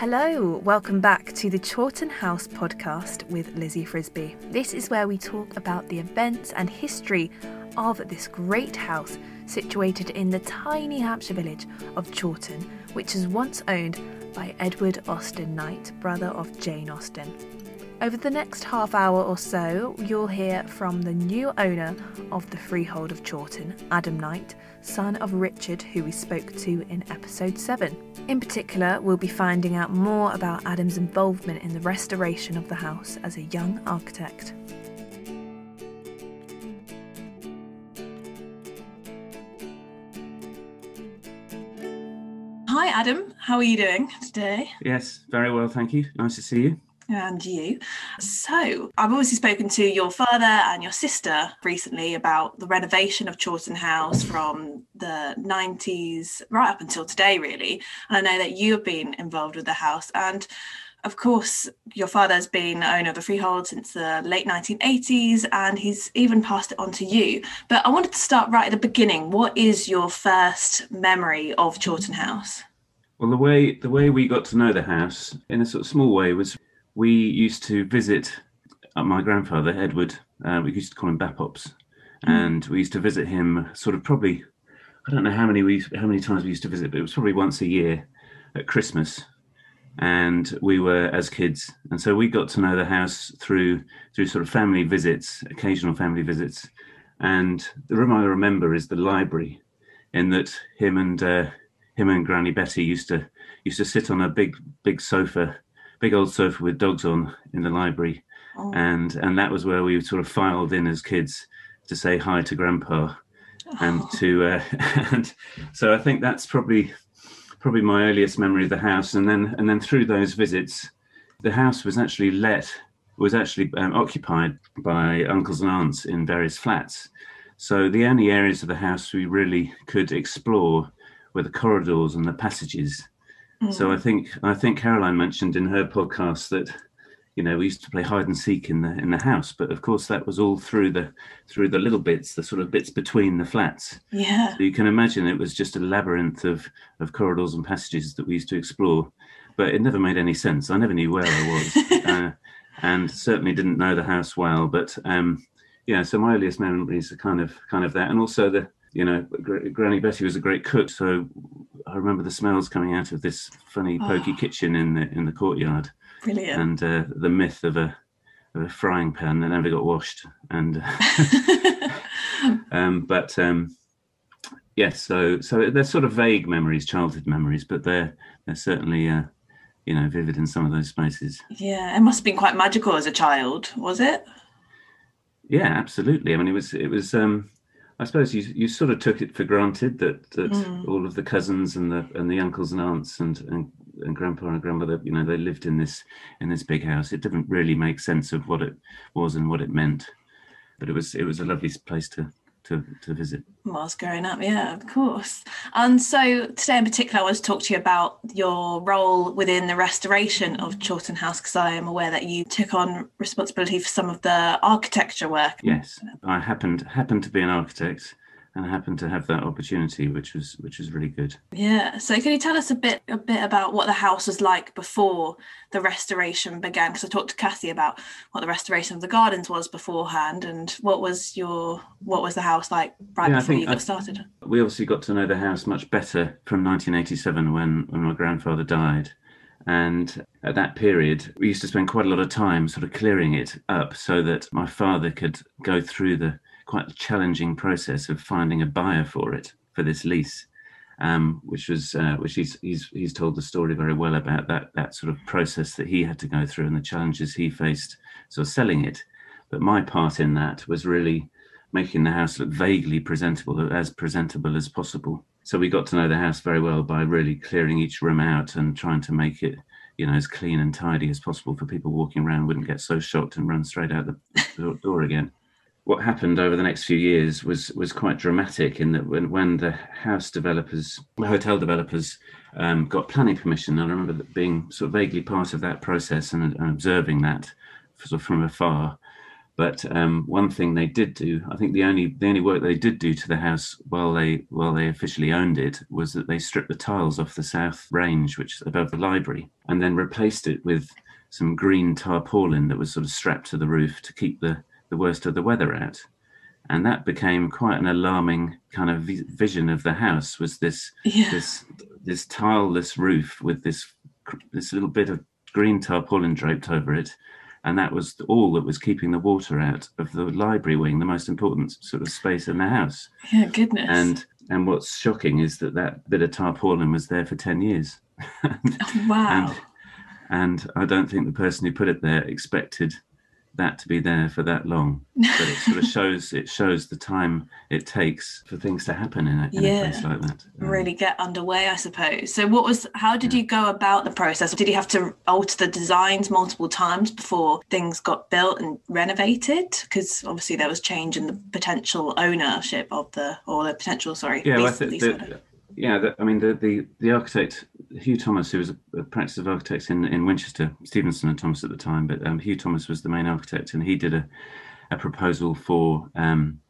Hello, welcome back to the Chawton House podcast with Lizzie Frisby. This is where we talk about the events and history of this great house situated in the tiny Hampshire village of Chawton, which was once owned by Edward Austen Knight, brother of Jane Austen. Over the next half hour or so, you'll hear from the new owner of the freehold of Chawton, Adam Knight, son of Richard, who we spoke to in episode 7. In particular, we'll be finding out more about Adam's involvement in the restoration of the house as a young architect. Hi, Adam. How are you doing today? Yes, very well, thank you. Nice to see you and you. So, I've obviously spoken to your father and your sister recently about the renovation of Chawton House from the 90s right up until today, really. And I know that you have been involved with the house. And of course, your father has been owner of the freehold since the late 1980s, and he's even passed it on to you. But I wanted to start right at the beginning. What is your first memory of Chawton House? Well, the way the way we got to know the house in a sort of small way was we used to visit uh, my grandfather Edward. Uh, we used to call him Bapops, mm. and we used to visit him sort of probably. I don't know how many we how many times we used to visit, but it was probably once a year at Christmas, and we were as kids, and so we got to know the house through through sort of family visits, occasional family visits, and the room I remember is the library, in that him and uh, him and Granny Betty used to used to sit on a big big sofa big old sofa with dogs on in the library, oh. and and that was where we sort of filed in as kids to say hi to Grandpa, oh. and to uh, and so I think that's probably probably my earliest memory of the house, and then and then through those visits, the house was actually let was actually um, occupied by uncles and aunts in various flats. So the only areas of the house we really could explore were the corridors and the passages so I mm. think I think Caroline mentioned in her podcast that you know we used to play hide and seek in the in the house, but of course that was all through the through the little bits, the sort of bits between the flats. Yeah. So you can imagine it was just a labyrinth of of corridors and passages that we used to explore, but it never made any sense. I never knew where I was, uh, and certainly didn't know the house well. But um, yeah, so my earliest memories are kind of kind of that, and also the you know, Granny Betty was a great cook, so I remember the smells coming out of this funny pokey oh. kitchen in the in the courtyard. Brilliant. And uh, the myth of a of a frying pan that never got washed, and uh, um, but um, yes, so so they're sort of vague memories, childhood memories, but they're they're certainly uh, you know vivid in some of those spaces. Yeah, it must have been quite magical as a child, was it? Yeah, absolutely. I mean, it was it was. Um, I suppose you you sort of took it for granted that that mm. all of the cousins and the and the uncles and aunts and, and and grandpa and grandmother, you know, they lived in this in this big house. It didn't really make sense of what it was and what it meant, but it was it was a lovely place to to, to visit. Whilst growing up, yeah, of course. And so today in particular, I want to talk to you about your role within the restoration of Chawton House, because I am aware that you took on responsibility for some of the architecture work. Yes, I happened happened to be an architect and happened to have that opportunity, which was which was really good. Yeah. So can you tell us a bit a bit about what the house was like before the restoration began? Because I talked to Kathy about what the restoration of the gardens was beforehand, and what was your what was the house like right yeah, before you got I, started? We obviously got to know the house much better from 1987 when when my grandfather died. And at that period, we used to spend quite a lot of time sort of clearing it up so that my father could go through the quite a challenging process of finding a buyer for it for this lease, um, which was uh, which he's, he's he's told the story very well about that that sort of process that he had to go through and the challenges he faced sort of selling it. But my part in that was really making the house look vaguely presentable, as presentable as possible. So we got to know the house very well by really clearing each room out and trying to make it, you know, as clean and tidy as possible for people walking around wouldn't get so shocked and run straight out the door again what happened over the next few years was was quite dramatic in that when, when the house developers, the hotel developers, um, got planning permission, I remember being sort of vaguely part of that process and, and observing that sort of from afar. But um, one thing they did do, I think the only the only work they did do to the house while they while they officially owned it was that they stripped the tiles off the south range, which is above the library, and then replaced it with some green tarpaulin that was sort of strapped to the roof to keep the the worst of the weather out. And that became quite an alarming kind of vision of the house. Was this Yeah. this this tileless roof with this this little bit of green tarpaulin draped over it, and that was all that was keeping the water out of the library wing, the most important sort of space in the house. Yeah, goodness. And and what's shocking is that that bit of tarpaulin was there for ten years, Oh, wow. and I don't think the person who put it there expected that to be there for that long. But it sort of shows it shows the time it takes for things to happen in a, in Yeah. a place like that. Um, really get underway, I suppose. So, what was? How did Yeah. you go about the process? Did you have to alter the designs multiple times before things got built and renovated? Because obviously there was change in the potential ownership of the, or the potential, sorry, Yeah, well, I think the, yeah. The, I mean, the, the the architect Hugh Thomas, who was a, practice of architects in, in Winchester, Stevenson and Thomas at the time, but um, Hugh Thomas was the main architect, and he did a, a proposal for um,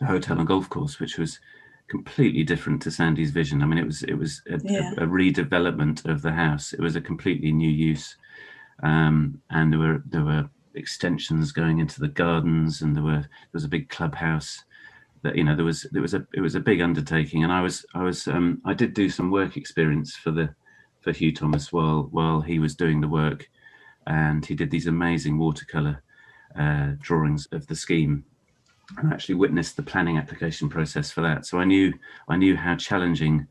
a hotel and golf course, which was completely different to Sandy's vision. I mean, it was it was a, Yeah. a, a redevelopment of the house. It was a completely new use, um, and there were there were extensions going into the gardens, and there were there was a big clubhouse that you know there was there was a it was a big undertaking. And i was i was um i did do some work experience for the for hugh thomas while while he was doing the work. And he did these amazing watercolor uh, drawings of the scheme. And actually witnessed the planning application process for that. So i knew i knew how challenging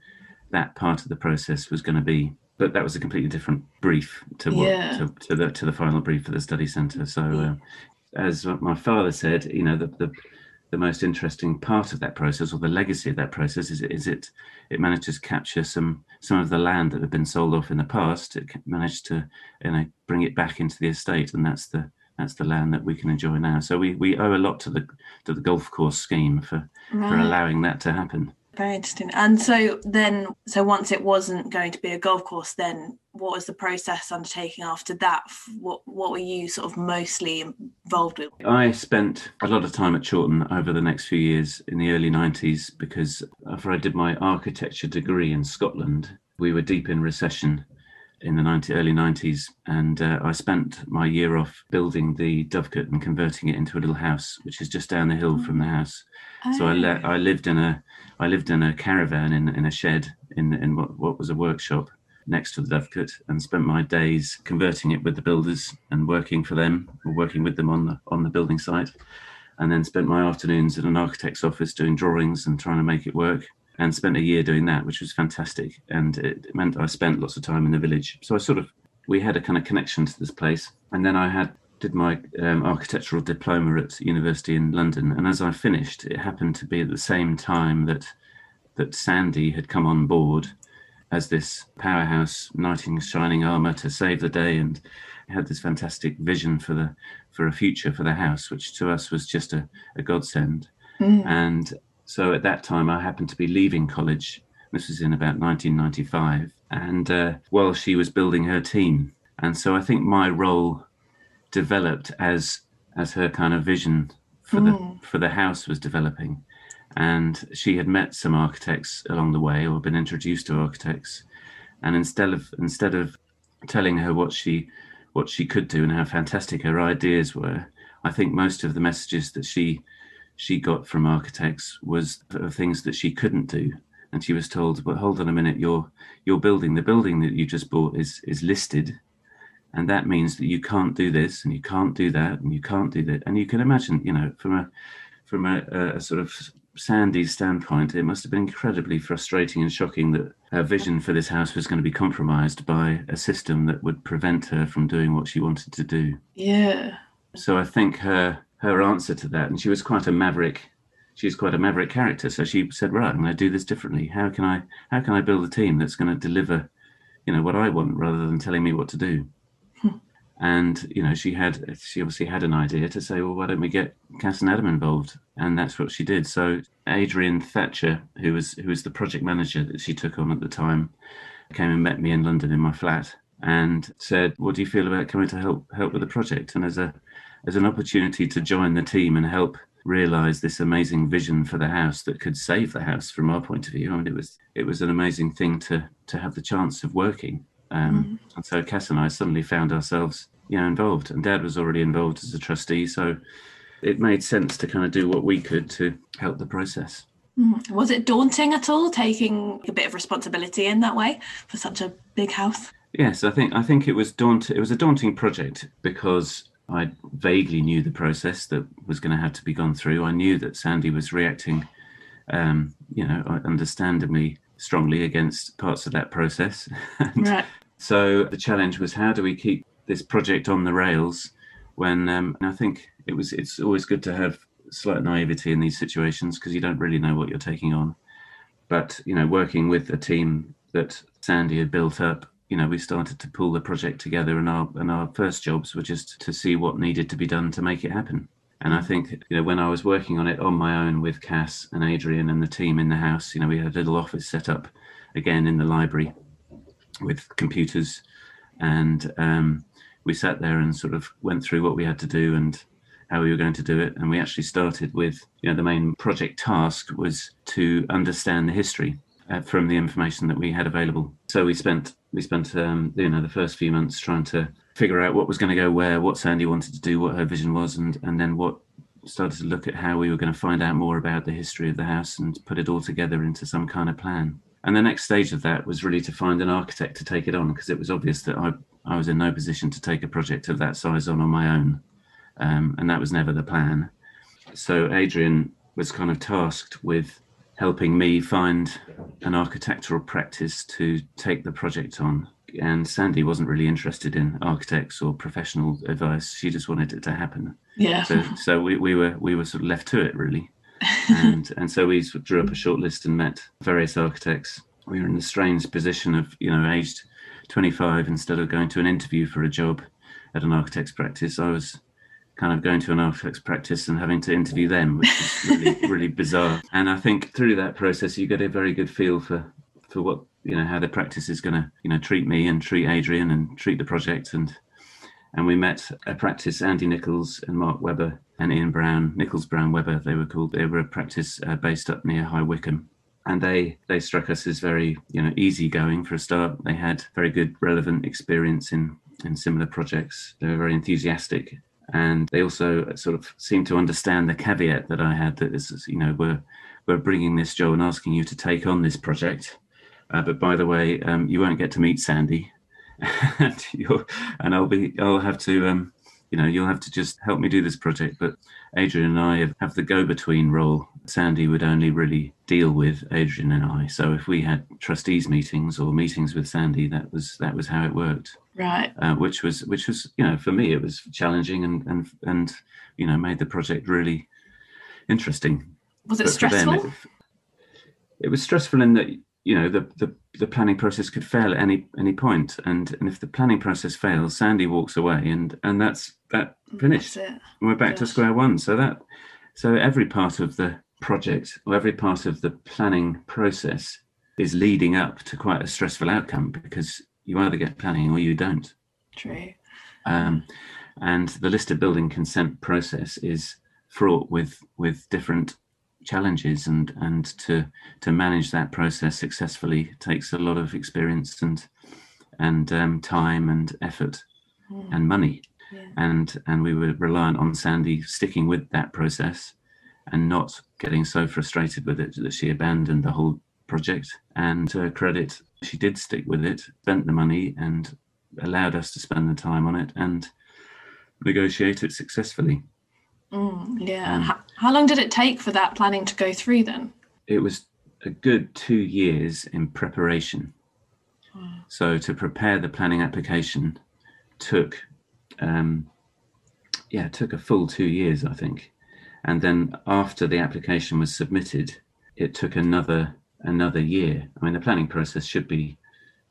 that part of the process was going to be. But that was a completely different brief to what Yeah. to, to the to the final brief for the study center so uh, as my father said you know the, the the most interesting part of that process or the legacy of that process is, is it it managed to capture some some of the land that had been sold off in the past. It managed to you know bring it back into the estate and that's the that's the land that we can enjoy now. So we we owe a lot to the to the golf course scheme for for allowing that to happen Very interesting. And so then, so once it wasn't going to be a golf course, then what was the process undertaking after that? What What were you sort of mostly involved with? I spent a lot of time at Chawton over the next few years in the early 90s because after I did my architecture degree in Scotland, we were deep in recession in the 90, early 90s. And uh, I spent my year off building the Dovecote and converting it into a little house, which is just down the hill from the house. So I, le- I lived in a I lived in a caravan in, in a shed in, in what, what was a workshop next to the Dovecote and spent my days converting it with the builders and working for them or working with them on the on the building site and then spent my afternoons in an architect's office doing drawings and trying to make it work and spent a year doing that which was fantastic. And it meant I spent lots of time in the village. So I sort of we had a kind of connection to this place. And then I had did my um, architectural diploma at university in London. And as I finished it happened to be at the same time that that Sandy had come on board as this powerhouse knight in shining armor to save the day and had this fantastic vision for the for a future for the house which to us was just a, a godsend. Mm. and so at that time I happened to be leaving college. This was in about 1995 and uh, while she was building her team. And so I think my role developed as as her kind of vision for the Mm. for the house was developing. And she had met some architects along the way or been introduced to architects. And instead of instead of telling her what she what she could do and how fantastic her ideas were i think most of the messages that she she got from architects was of things that she couldn't do and she was told but hold on a minute your your building the building that you just bought is is listed and that means that you can't do this and you can't do that and you can't do that and you can imagine you know from a from a, a sort of Sandy's standpoint, it must have been incredibly frustrating and shocking that her vision for this house was going to be compromised by a system that would prevent her from doing what she wanted to do. Yeah. So I think her her answer to that, and she was quite a maverick. She's quite a maverick character. So she said, "Right, I'm going to do this differently. How can I how can I build a team that's going to deliver, you know, what I want rather than telling me what to do?" Hmm. and you know she had she obviously had an idea to say well why don't we get cass and adam involved and that's what she did so adrian thatcher who was who was the project manager that she took on at the time came and met me in london in my flat and said what do you feel about coming to help help with the project and as a as an opportunity to join the team and help realize this amazing vision for the house that could save the house from our point of view. I mean, it was it was an amazing thing to to have the chance of working. Um, mm. And so Cass and I suddenly found ourselves, you know, involved. And Dad was already involved as a trustee, so it made sense to kind of do what we could to help the process. Mm. Was it daunting at all, taking a bit of responsibility in that way for such a big house? Yes, I think I think it was daunting. It was a daunting project because I vaguely knew the process that was going to have to be gone through. I knew that Sandy was reacting, um, you know, understandably strongly against parts of that process. right. So the challenge was how do we keep this project on the rails when um, I think it was it's always good to have slight naivety in these situations because you don't really know what you're taking on. But you know, working with a team that Sandy had built up you know, we started to pull the project together, and our and our first jobs were just to see what needed to be done to make it happen. And I think you know when I was working on it on my own with Cass and Adrian and the team in the house, you know, we had a little office set up again in the library with computers, and um, we sat there and sort of went through what we had to do and how we were going to do it. And we actually started with you know the main project task was to understand the history uh, from the information that we had available. So we spent we spent um, you know the first few months trying to figure out what was going to go where, what Sandy wanted to do, what her vision was, and and then what started to look at how we were going to find out more about the history of the house and put it all together into some kind of plan. And the next stage of that was really to find an architect to take it on because it was obvious that I I was in no position to take a project of that size on on my own, um, and that was never the plan. So Adrian was kind of tasked with helping me find an architectural practice to take the project on. And Sandy wasn't really interested in architects or professional advice. She just wanted it to happen. Yeah. So, so we, we were we were sort of left to it really, and and so we drew up a short list and met various architects. We were in the strange position of you know aged 25 instead of going to an interview for a job at an architect's practice. I was kind of going to an architect's practice and having to interview them, which is really, really bizarre. And I think through that process, you get a very good feel for for what you know how the practice is going to you know treat me and treat Adrian and treat the project. And and we met a practice Andy Nichols and Mark Webber and Ian Brown Nichols Brown Webber they were called. They were a practice uh, based up near High Wycombe. And they they struck us as very you know easygoing for a start. They had very good relevant experience in in similar projects. They were very enthusiastic and they also sort of seemed to understand the caveat that I had that is, you know, we're we're bringing this Joe and asking you to take on this project, uh, but by the way, um, you won't get to meet Sandy, and, and I'll be I'll have to um, you know you'll have to just help me do this project. But Adrian and I have, have the go-between role. Sandy would only really deal with Adrian and I. So if we had trustees meetings or meetings with Sandy, that was that was how it worked right. Uh, which was which was you know for me it was challenging and and and you know made the project really interesting. Was it but stressful it, it, was stressful in that you know the, the the planning process could fail at any any point and and if the planning process fails sandy walks away and and that's that finished. that's we're back Gosh. to square one. So that so every part of the project or every part of the planning process is leading up to quite a stressful outcome because you either get planning or you don't. True. Um, and the listed building consent process is fraught with with different challenges and and to to manage that process successfully takes a lot of experience and and um, time and effort mm. and money yeah. and and we were reliant on sandy sticking with that process and not getting so frustrated with it that she abandoned the whole project and to her credit she did stick with it, spent the money, and allowed us to spend the time on it and negotiate it successfully. Mm, yeah. Um, how, how long did it take for that planning to go through then? It was a good two years in preparation. Hmm. So to prepare the planning application took, um, yeah, took a full two years, I think. And then after the application was submitted, it took another another year. I mean, the planning process should be,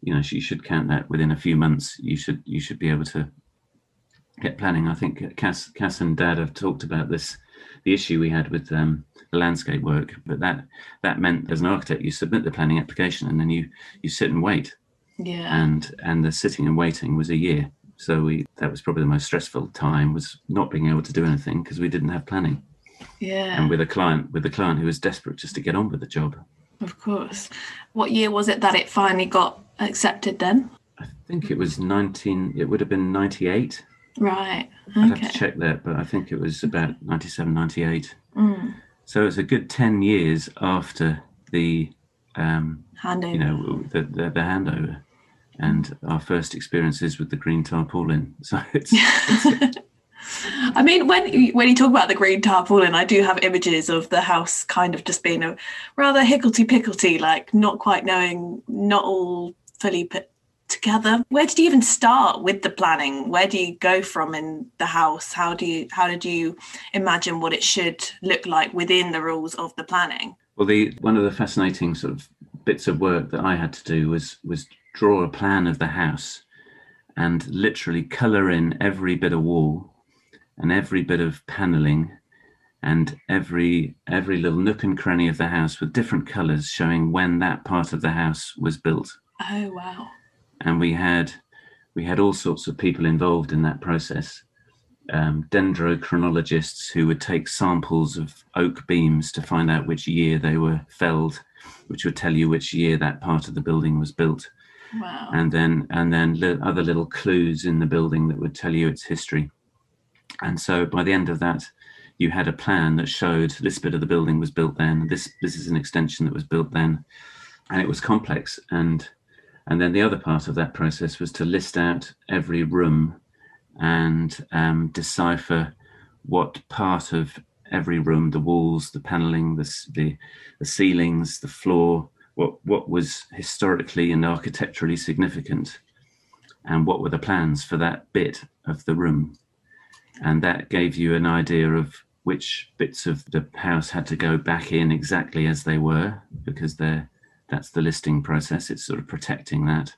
you know, you should count that within a few months. You should you should be able to get planning. I think Cass, Cass and Dad have talked about this, the issue we had with um, the landscape work. But that that meant as an architect, you submit the planning application and then you you sit and wait. Yeah. And and the sitting and waiting was a year So we that was probably the most stressful time was not being able to do anything because we didn't have planning. Yeah. And with a client with a client who was desperate just to get on with the job. Of course. What year was it that it finally got accepted then? I think it was 19 it would have been 98. Right. I'd have to check that, but I think it was about 97, 98. Mm. So it's a good 10 years after the, um, Handover. you know, the, the, the handover and our first experiences with the green tarpaulin. So it's, I mean, when when you talk about the green tarpaulin, I do have images of the house kind of just being a rather higgledy pickledy, like not quite knowing, not all fully put together. Where did you even start with the planning? Where do you go from in the house? How do you how did you imagine what it should look like within the rules of the planning? well, the, one of the fascinating sort of bits of work that I had to do was, was draw a plan of the house and literally color in every bit of wall and every bit of paneling and every every little nook and cranny of the house with different colors showing when that part of the house was built Oh wow. and we had we had all sorts of people involved in that process um, dendrochronologists who would take samples of oak beams to find out which year they were felled which would tell you which year that part of the building was built Wow. and then and then other little clues in the building that would tell you its history and so by the end of that you had a plan that showed this bit of the building was built then this this is an extension that was built then and it was complex. And and then the other part of that process was to list out every room and um, decipher what part of every room the walls the paneling the, the the ceilings the floor what what was historically and architecturally significant and what were the plans for that bit of the room and that gave you an idea of which bits of the house had to go back in exactly as they were because they're that's the listing process it's sort of protecting that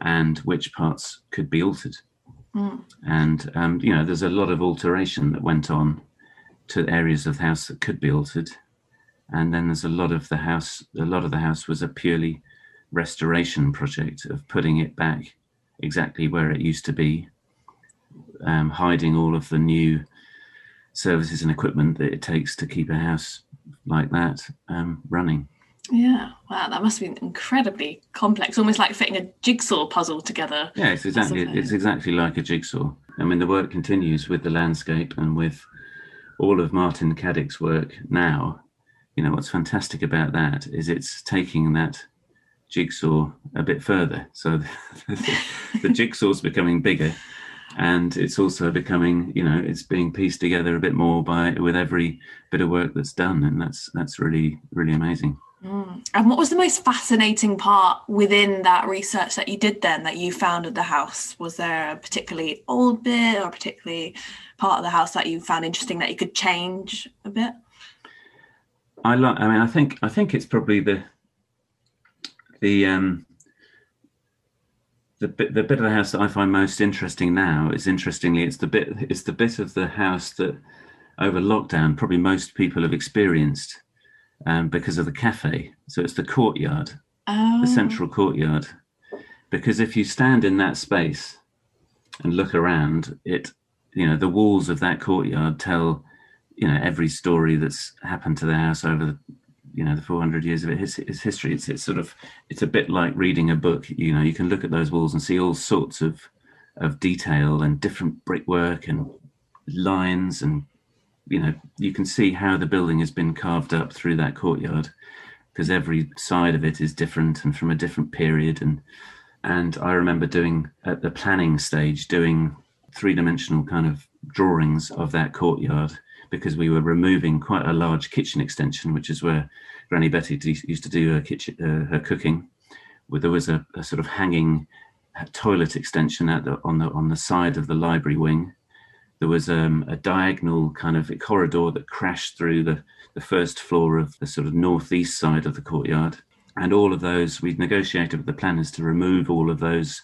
and which parts could be altered. Mm. and um, you know there's a lot of alteration that went on to areas of the house that could be altered. And then there's a lot of the house a lot of the house was a purely restoration project of putting it back exactly where it used to be um, hiding all of the new services and equipment that it takes to keep a house like that um, running Yeah. Wow, that must have been incredibly complex, almost like fitting a jigsaw puzzle together. Yeah, it's exactly it's exactly like a jigsaw. I mean, the work continues with the landscape and with all of Martin Caddick's work now. You know what's fantastic about that is it's taking that jigsaw a bit further. So the, the jigsaw's becoming bigger, and it's also becoming you know it's being pieced together a bit more by with every bit of work that's done, and that's that's really really amazing. Mm. And what was the most fascinating part within that research that you did then that you found at the house? Was there a particularly old bit or a particularly part of the house that you found interesting that you could change a bit? I like. I mean, I think I think it's probably the the um the bit the bit of the house that I find most interesting now is interestingly it's the bit it's the bit of the house that over lockdown probably most people have experienced um, because of the cafe. So it's the courtyard, Oh, the central courtyard, because if you stand in that space and look around, it you know the walls of that courtyard tell you know every story that's happened to the house over the you know the 400 years of it, its, its history. It's, it's sort of it's a bit like reading a book you know you can look at those walls and see all sorts of of detail and different brickwork and lines and you know you can see how the building has been carved up through that courtyard because every side of it is different and from a different period. And and i remember doing at the planning stage doing three-dimensional kind of drawings of that courtyard because we were removing quite a large kitchen extension which is where granny betty used to do her kitchen uh, her cooking where there was a, a sort of hanging toilet extension the, on the on the side of the library wing there was um, a diagonal kind of corridor that crashed through the, the first floor of the sort of northeast side of the courtyard. And all of those, we'd negotiated with the planners to remove all of those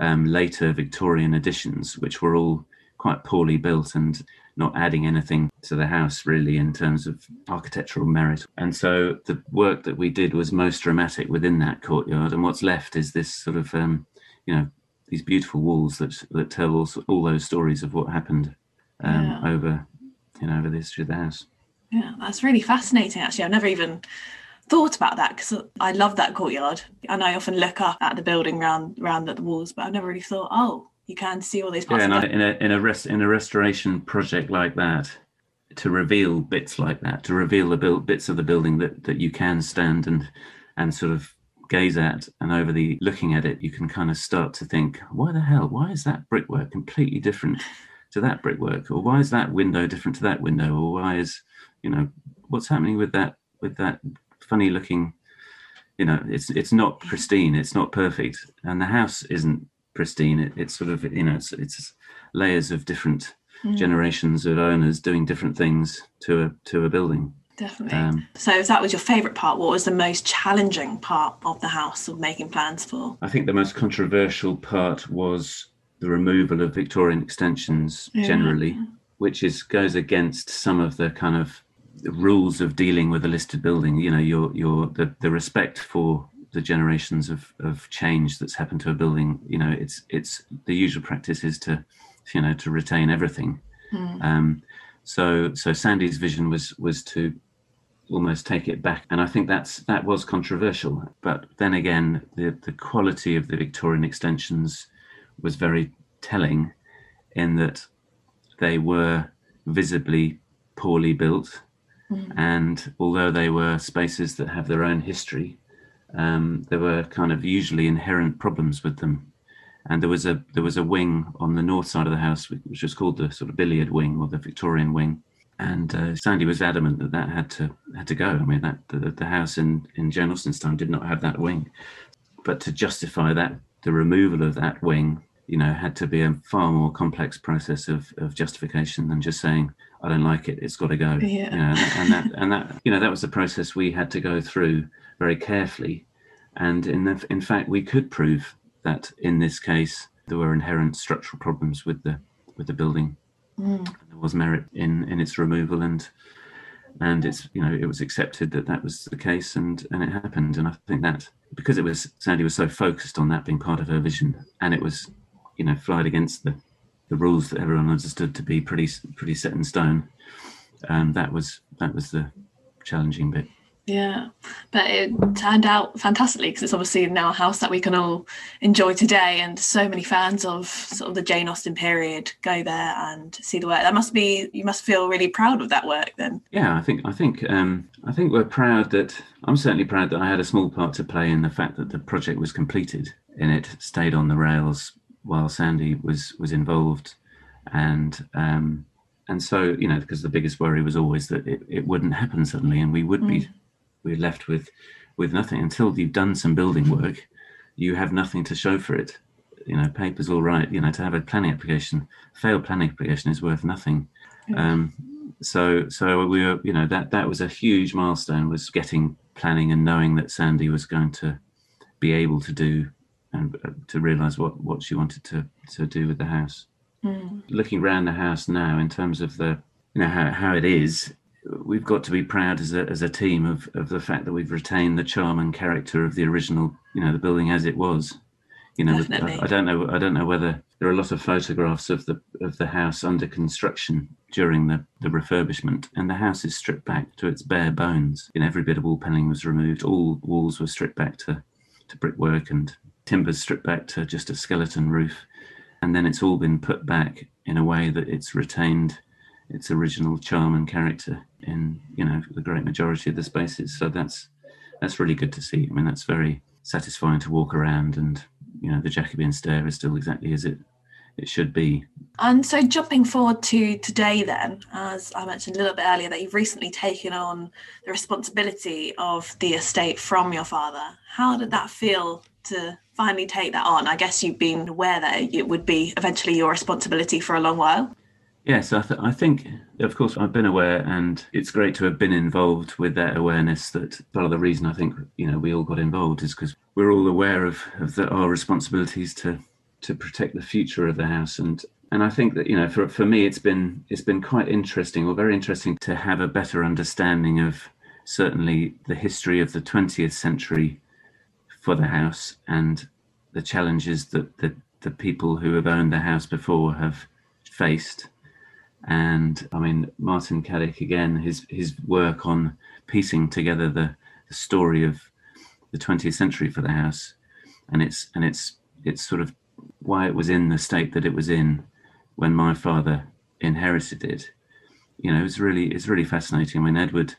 um, later Victorian additions, which were all quite poorly built and not adding anything to the house really in terms of architectural merit. And so the work that we did was most dramatic within that courtyard. And what's left is this sort of, um, you know, these beautiful walls that that tell all, all those stories of what happened um, Yeah. over you know over the history of the house. Yeah, that's really fascinating. Actually, I've never even thought about that because I love that courtyard, and I often look up at the building round round at the walls, but I've never really thought, oh, you can see all these parts. Yeah, and in a in a rest in a restoration project like that, to reveal bits like that, to reveal the build, bits of the building that that you can stand and and sort of gaze at, and over the looking at it, you can kind of start to think, why the hell? Why is that brickwork completely different to that brickwork, or why is that window different to that window, or why is you know what's happening with that with that funny looking you know it's it's not pristine it's not perfect and the house isn't pristine it, it's sort of you know it's, it's layers of different Mm, generations of owners doing different things to a to a building definitely. um, so, if that was your favourite part, what was the most challenging part of the house of making plans for? i think the most controversial part was the removal of victorian extensions Yeah. generally which is goes against some of the kind of rules of dealing with a listed building you know your your the, the respect for the generations of of change that's happened to a building you know it's it's the usual practice is to you know to retain everything. Mm, um so so sandy's vision was was to almost take it back and i think that's that was controversial but then again the the quality of the victorian extensions was very telling in that they were visibly poorly built mm, and although they were spaces that have their own history um, there were kind of usually inherent problems with them. And there was a there was a wing on the north side of the house which was called the sort of billiard wing or the victorian wing. And uh, sandy was adamant that that had to had to go. I mean that the, the house in in jane austen's time did not have that wing. But to justify that the removal of that wing you know had to be a far more complex process of, of justification than just saying i don't like it. It's got to go. Yeah. you know, and that and that you know that was the process we had to go through very carefully. And in the, in fact we could prove that in this case there were inherent structural problems with the with the building. Mm. there was merit in in its removal and and it's you know it was accepted that that was the case and and it happened. And i think that because it was sandy was so focused on that being part of her vision and it was you know flied against the the rules that everyone understood to be pretty pretty set in stone And that was that was the challenging bit Yeah, but it turned out fantastically because it's obviously now a house that we can all enjoy today, and so many fans of sort of the Jane Austen period go there and see the work. That must be you must feel really proud of that work then. Yeah, I think I think um, I think we're proud that I'm certainly proud that I had a small part to play in the fact that the project was completed and it stayed on the rails while Sandy was was involved, and um, and so you know because the biggest worry was always that it, it wouldn't happen suddenly and we would be we left with with nothing until you've done some building work, you have nothing to show for it. You know, paper's all right. You know, to have a planning application, failed planning application is worth nothing. Um, so so we were you know that that was a huge milestone was getting planning and knowing that sandy was going to be able to do and uh, to realize what what she wanted to to do with the house Mm. looking around the house now in terms of the you know how, how it is we've got to be proud as a, as a team of, of the fact that we've retained the charm and character of the original you know the building as it was you know. I, I don't know i don't know whether there are a lot of photographs of the of the house under construction during the the refurbishment and the house is stripped back to its bare bones you know every bit of wall paneling was removed all walls were stripped back to to brickwork and timbers stripped back to just a skeleton roof and then it's all been put back in a way that it's retained its original charm and character in you know the great majority of the spaces so that's that's really good to see i mean that's very satisfying to walk around and you know the jacobean stair is still exactly as it it should be And so, jumping forward to today, then, as I mentioned a little bit earlier, that you've recently taken on the responsibility of the estate from your father. How did that feel to finally take that on? I guess you've been aware that it would be eventually your responsibility for a long while. Yes, I, th- I think, of course, I've been aware, and it's great to have been involved with that awareness. That part of the reason I think you know we all got involved is because we're all aware of, of the, our responsibilities to to protect the future of the house, and and I think that you know for for me it's been it's been quite interesting or very interesting to have a better understanding of certainly the history of the 20th century for the house and the challenges that that the people who have owned the house before have faced. And I mean, Martin Caddick again, his his work on piecing together the, the story of the 20th century for the house, and it's and it's it's sort of why it was in the state that it was in when my father inherited it. You know, it's really it's really fascinating. I mean, Edward,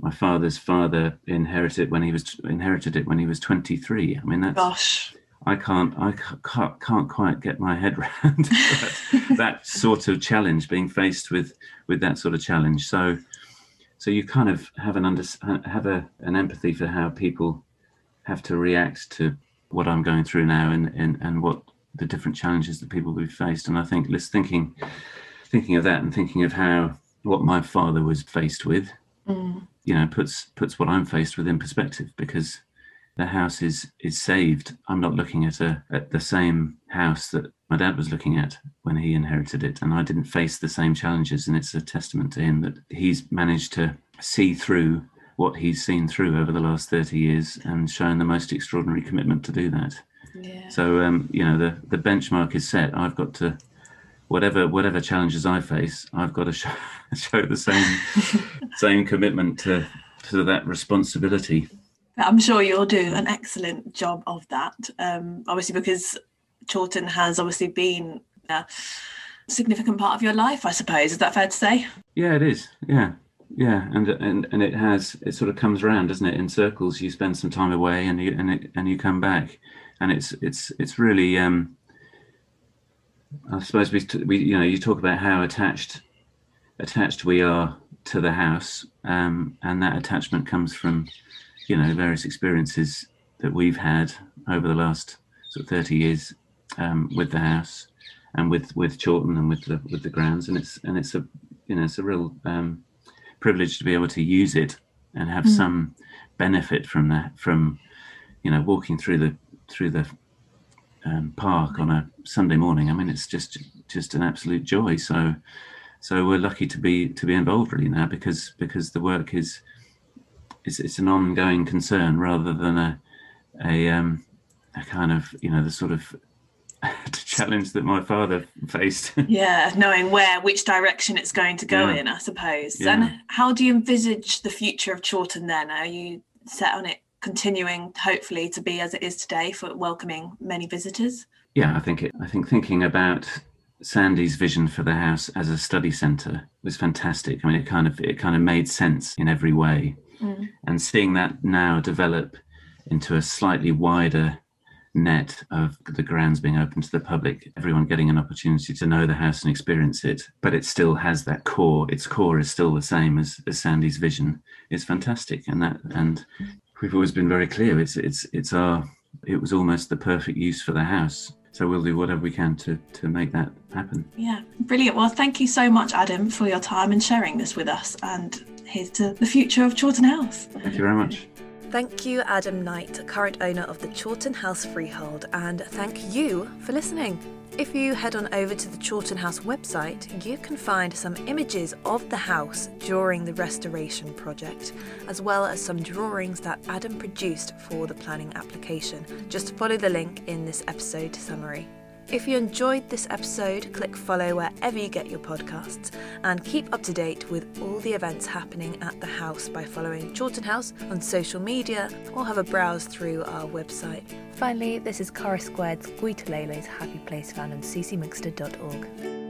my father's father, inherited when he was inherited it when he was 23. I mean, that's Gosh. I can't I can't can't quite get my head around that, that sort of challenge, being faced with with that sort of challenge. So so you kind of have an under have a an empathy for how people have to react to what I'm going through now and and, and what the different challenges that people will be faced. And I think just thinking thinking of that and thinking of how what my father was faced with, Mm. You know, puts puts what I'm faced with in perspective because the house is is saved. I'm not looking at a at the same house that my dad was looking at when he inherited it, and I didn't face the same challenges. And it's a testament to him that he's managed to see through what he's seen through over the last 30 years and shown the most extraordinary commitment to do that. Yeah. So um, you know the the benchmark is set. I've got to whatever whatever challenges I face, I've got to show, show the same same commitment to to that responsibility. I'm sure you'll do an excellent job of that. Um, obviously, because Chawton has obviously been a significant part of your life, I suppose. Is that fair to say? Yeah, it is. Yeah, yeah, and and and it has. It sort of comes around, doesn't it? In circles. You spend some time away, and you and it, and you come back, and it's it's it's really. Um, I suppose we we you know you talk about how attached attached we are to the house, um, and that attachment comes from you know various experiences that we've had over the last sort of thirty years um, with the house and with with Chawton and with the with the grounds, and it's and it's a you know it's a real um, privilege to be able to use it and have Mm. some benefit from that from you know walking through the through the um, park on a Sunday morning. I mean, it's just just an absolute joy. So so we're lucky to be to be involved really now because because the work is it's it's an ongoing concern rather than a a um a kind of you know the sort of challenge that my father faced. Yeah, knowing where, which direction it's going to go Yeah. in, I suppose. Yeah. And how do you envisage the future of Chawton then? Are you set on it continuing, hopefully, to be as it is today for welcoming many visitors? Yeah, I think it, I think thinking about Sandy's vision for the house as a study centre was fantastic. I mean, it kind of it kind of made sense in every way, Mm. and seeing that now develop into a slightly wider net of the grounds being open to the public, everyone getting an opportunity to know the house and experience it, but it still has that core. Its core is still the same as, as Sandy's vision. It's fantastic, and that and we've always been very clear. It's it's it's our it was almost the perfect use for the house. So we'll do whatever we can to to make that happen. Yeah, brilliant. Well, thank you so much, Adam, for your time and sharing this with us. And here's to the future of Chawton House. Thank you very much. Thank you, Adam Knight, current owner of the Chawton House Freehold, and thank you for listening. If you head on over to the Chawton House website, you can find some images of the house during the restoration project, as well as some drawings that Adam produced for the planning application. Just follow the link in this episode summary. If you enjoyed this episode, click follow wherever you get your podcasts and keep up to date with all the events happening at the house by following Chawton House on social media or have a browse through our website. Finally, this is Kara Square's Guitalele's Happy Place found on ccmixter.org.